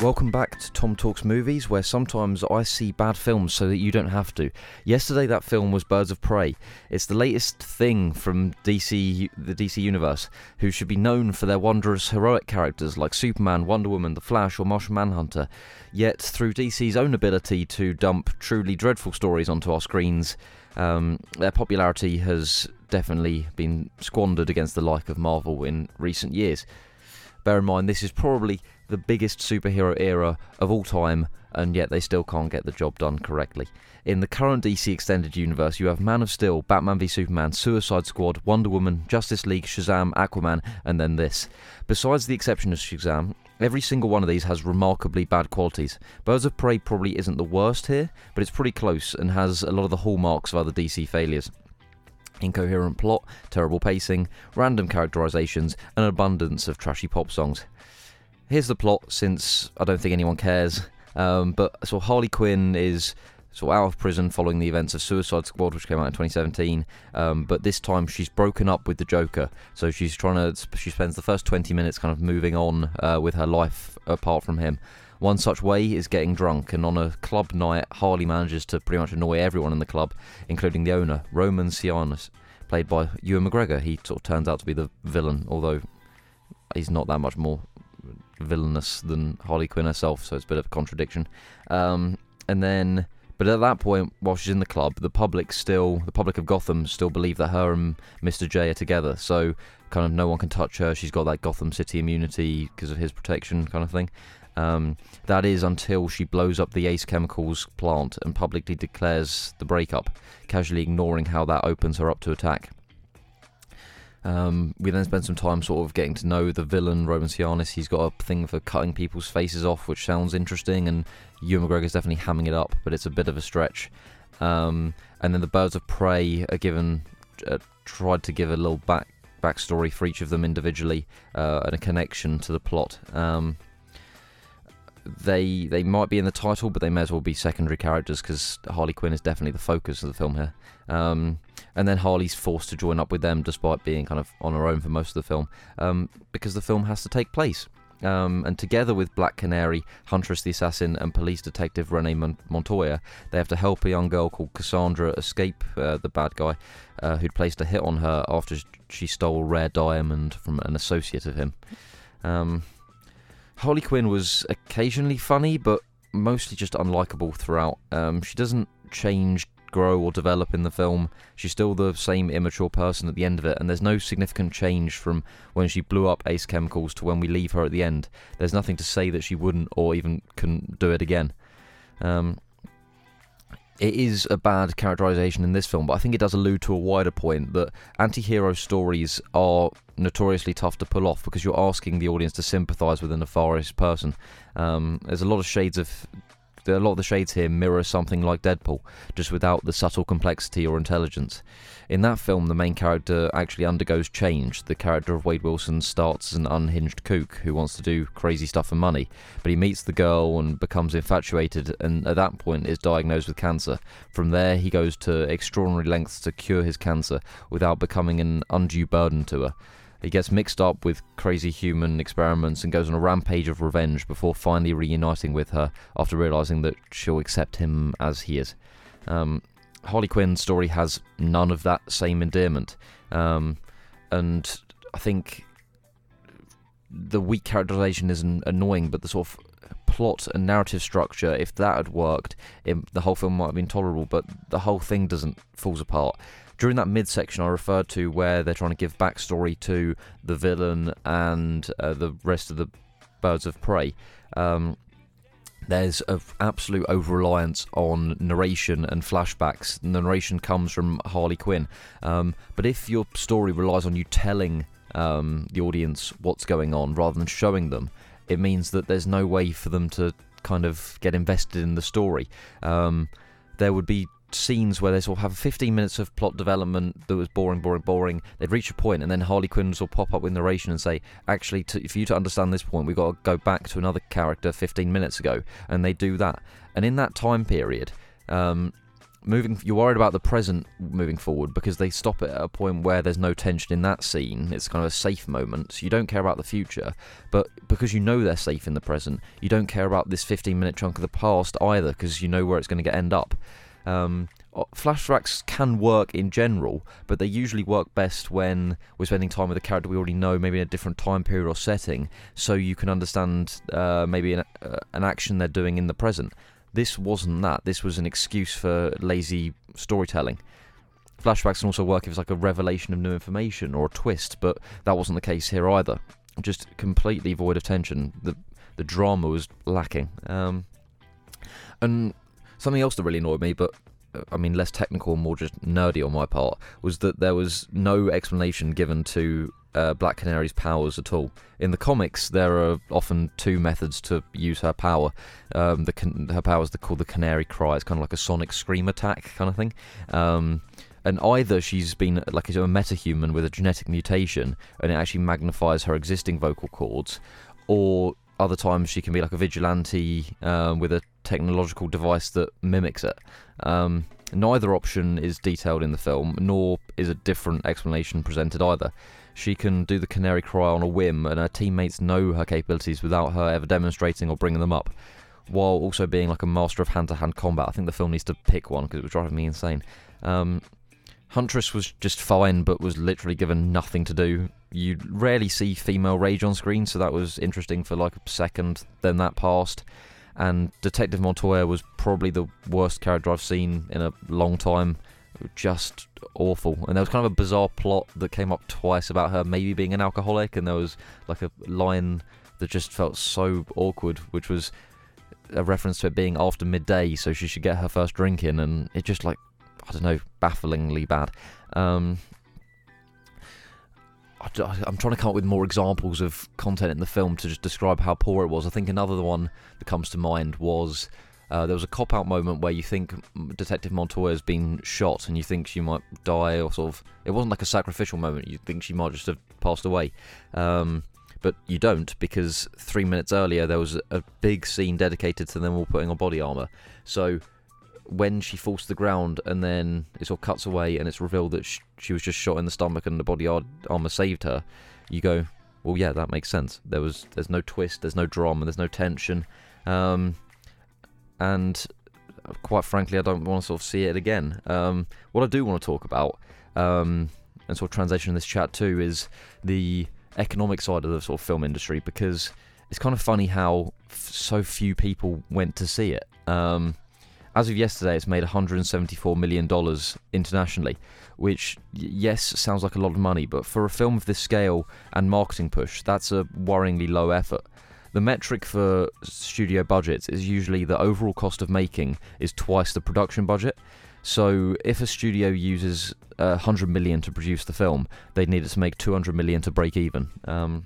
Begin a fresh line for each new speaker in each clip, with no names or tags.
Welcome back to Tom Talks Movies, where sometimes I see bad films so that you don't have to. Yesterday, that film was Birds of Prey. It's the latest thing from DC, the DC universe, who should be known for their wondrous heroic characters like Superman, Wonder Woman, The Flash, or Martian Manhunter. Yet, through DC's own ability to dump truly dreadful stories onto our screens, um, their popularity has definitely been squandered against the like of Marvel in recent years. Bear in mind, this is probably the biggest superhero era of all time, and yet they still can't get the job done correctly. In the current DC Extended Universe, you have Man of Steel, Batman v Superman, Suicide Squad, Wonder Woman, Justice League, Shazam, Aquaman, and then this. Besides the exception of Shazam, every single one of these has remarkably bad qualities. Birds of Prey probably isn't the worst here, but it's pretty close and has a lot of the hallmarks of other DC failures incoherent plot, terrible pacing, random characterizations, and an abundance of trashy pop songs. Here's the plot, since I don't think anyone cares. Um, but so Harley Quinn is of out of prison following the events of Suicide Squad, which came out in 2017. Um, but this time she's broken up with the Joker, so she's trying to. She spends the first 20 minutes kind of moving on uh, with her life apart from him. One such way is getting drunk, and on a club night, Harley manages to pretty much annoy everyone in the club, including the owner, Roman Sionis, played by Ewan McGregor. He sort of turns out to be the villain, although he's not that much more villainous than Harley Quinn herself, so it's a bit of a contradiction. Um, and then, but at that point, while she's in the club, the public still, the public of Gotham still believe that her and Mr. J are together. So kind of no one can touch her. She's got that Gotham City immunity because of his protection, kind of thing. Um, that is until she blows up the Ace Chemicals plant and publicly declares the breakup, casually ignoring how that opens her up to attack. Um, we then spend some time sort of getting to know the villain, Roman Sionis. He's got a thing for cutting people's faces off, which sounds interesting, and Ewan McGregor's definitely hamming it up, but it's a bit of a stretch. Um, and then the Birds of Prey are given, uh, tried to give a little back backstory for each of them individually uh, and a connection to the plot. Um, they they might be in the title, but they may as well be secondary characters because Harley Quinn is definitely the focus of the film here. Um, and then Harley's forced to join up with them despite being kind of on her own for most of the film um, because the film has to take place. Um, and together with Black Canary, Huntress the Assassin, and police detective Renee Montoya, they have to help a young girl called Cassandra escape uh, the bad guy uh, who'd placed a hit on her after she stole a rare diamond from an associate of him. Um, Harley Quinn was occasionally funny, but mostly just unlikable throughout. Um, she doesn't change, grow, or develop in the film. She's still the same immature person at the end of it, and there's no significant change from when she blew up Ace Chemicals to when we leave her at the end. There's nothing to say that she wouldn't or even couldn't do it again. Um, it is a bad characterization in this film, but I think it does allude to a wider point that anti hero stories are notoriously tough to pull off because you're asking the audience to sympathise with a nefarious person. Um, there's a lot of shades of a lot of the shades here mirror something like Deadpool, just without the subtle complexity or intelligence. In that film, the main character actually undergoes change. The character of Wade Wilson starts as an unhinged kook who wants to do crazy stuff for money, but he meets the girl and becomes infatuated, and at that point is diagnosed with cancer. From there, he goes to extraordinary lengths to cure his cancer without becoming an undue burden to her. He gets mixed up with crazy human experiments and goes on a rampage of revenge before finally reuniting with her after realizing that she'll accept him as he is. Um, Harley Quinn's story has none of that same endearment. Um, and I think the weak characterization is annoying, but the sort of plot and narrative structure, if that had worked, it, the whole film might have been tolerable, but the whole thing doesn't, falls apart. During that midsection I referred to, where they're trying to give backstory to the villain and uh, the rest of the birds of prey, um, there's an absolute over reliance on narration and flashbacks. The narration comes from Harley Quinn. Um, but if your story relies on you telling um, the audience what's going on rather than showing them, it means that there's no way for them to kind of get invested in the story. Um, there would be scenes where they sort of have 15 minutes of plot development that was boring, boring, boring. They'd reach a point, and then Harley Quinn will pop up with narration and say, "Actually, to, for you to understand this point, we've got to go back to another character 15 minutes ago," and they do that. And in that time period, um, moving you're worried about the present moving forward because they stop it at a point where there's no tension in that scene it's kind of a safe moment so you don't care about the future but because you know they're safe in the present you don't care about this 15 minute chunk of the past either because you know where it's going to end up um, flashbacks can work in general, but they usually work best when we're spending time with a character we already know, maybe in a different time period or setting, so you can understand uh, maybe an, uh, an action they're doing in the present. This wasn't that. This was an excuse for lazy storytelling. Flashbacks can also work if it's like a revelation of new information or a twist, but that wasn't the case here either. Just completely void of tension. The the drama was lacking. Um, and something else that really annoyed me, but uh, I mean less technical, more just nerdy on my part, was that there was no explanation given to uh, Black Canary's powers at all. In the comics, there are often two methods to use her power. Um, the can- her powers are called the Canary Cry. It's kind of like a sonic scream attack kind of thing. Um, and either she's been like a metahuman with a genetic mutation, and it actually magnifies her existing vocal cords, or other times she can be like a vigilante um, with a technological device that mimics it. Um, neither option is detailed in the film, nor is a different explanation presented either. She can do the canary cry on a whim, and her teammates know her capabilities without her ever demonstrating or bringing them up, while also being like a master of hand to hand combat. I think the film needs to pick one because it was driving me insane. Um, Huntress was just fine, but was literally given nothing to do. You rarely see female rage on screen, so that was interesting for like a second. Then that passed, and Detective Montoya was probably the worst character I've seen in a long time just awful. And there was kind of a bizarre plot that came up twice about her maybe being an alcoholic, and there was like a line that just felt so awkward, which was a reference to it being after midday, so she should get her first drink in, and it just like I don't know, bafflingly bad. Um, I'm trying to come up with more examples of content in the film to just describe how poor it was. I think another one that comes to mind was uh, there was a cop out moment where you think Detective Montoya has been shot and you think she might die, or sort of. It wasn't like a sacrificial moment, you think she might just have passed away. Um, but you don't because three minutes earlier there was a big scene dedicated to them all putting on body armor. So when she falls to the ground and then it sort of cuts away and it's revealed that she, she was just shot in the stomach and the body armor saved her, you go, well, yeah, that makes sense. There was, there's no twist, there's no drama, there's no tension. Um, and quite frankly, I don't want to sort of see it again. Um, what I do want to talk about, um, and sort of transition in this chat too, is the economic side of the sort of film industry because it's kind of funny how f- so few people went to see it. Um, as of yesterday, it's made 174 million dollars internationally, which yes sounds like a lot of money, but for a film of this scale and marketing push, that's a worryingly low effort. The metric for studio budgets is usually the overall cost of making is twice the production budget. So if a studio uses uh, 100 million to produce the film, they'd need it to make 200 million to break even. Um,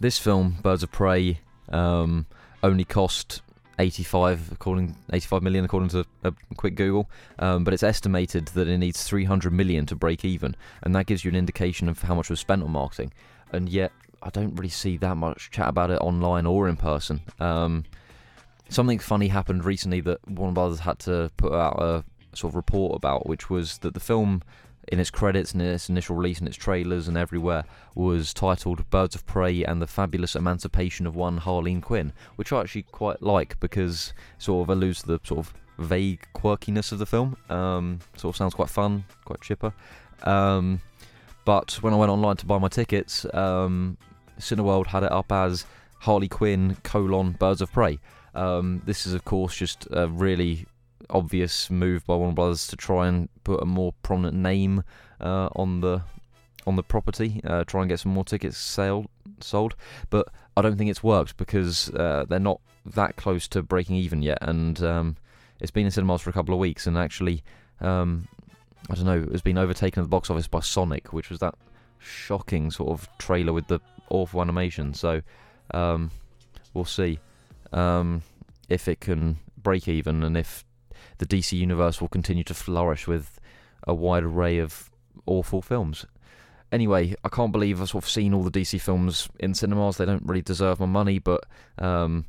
this film, Birds of Prey, um, only cost 85 according 85 million according to a quick Google, um, but it's estimated that it needs 300 million to break even, and that gives you an indication of how much was spent on marketing. And yet, I don't really see that much chat about it online or in person. Um, something funny happened recently that Warner Brothers had to put out a sort of report about, which was that the film, in its credits and its initial release and its trailers and everywhere, was titled "Birds of Prey and the Fabulous Emancipation of One Harleen Quinn," which I actually quite like because sort of alludes to the sort of vague quirkiness of the film. Um, sort of sounds quite fun, quite chipper. Um, but when I went online to buy my tickets, um, Cineworld had it up as Harley Quinn colon Birds of Prey. Um, this is, of course, just a really obvious move by Warner Brothers to try and put a more prominent name uh, on the on the property, uh, try and get some more tickets sale, sold. But I don't think it's worked because uh, they're not that close to breaking even yet, and um, it's been in cinemas for a couple of weeks, and actually, um, I don't know, it's been overtaken at the box office by Sonic, which was that shocking sort of trailer with the awful animation. So um, we'll see um, if it can break even and if the DC universe will continue to flourish with a wide array of awful films. Anyway, I can't believe I've sort of seen all the DC films in cinemas. They don't really deserve my money, but um,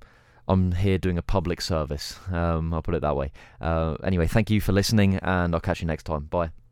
I'm here doing a public service. Um, I'll put it that way. Uh, anyway, thank you for listening, and I'll catch you next time. Bye.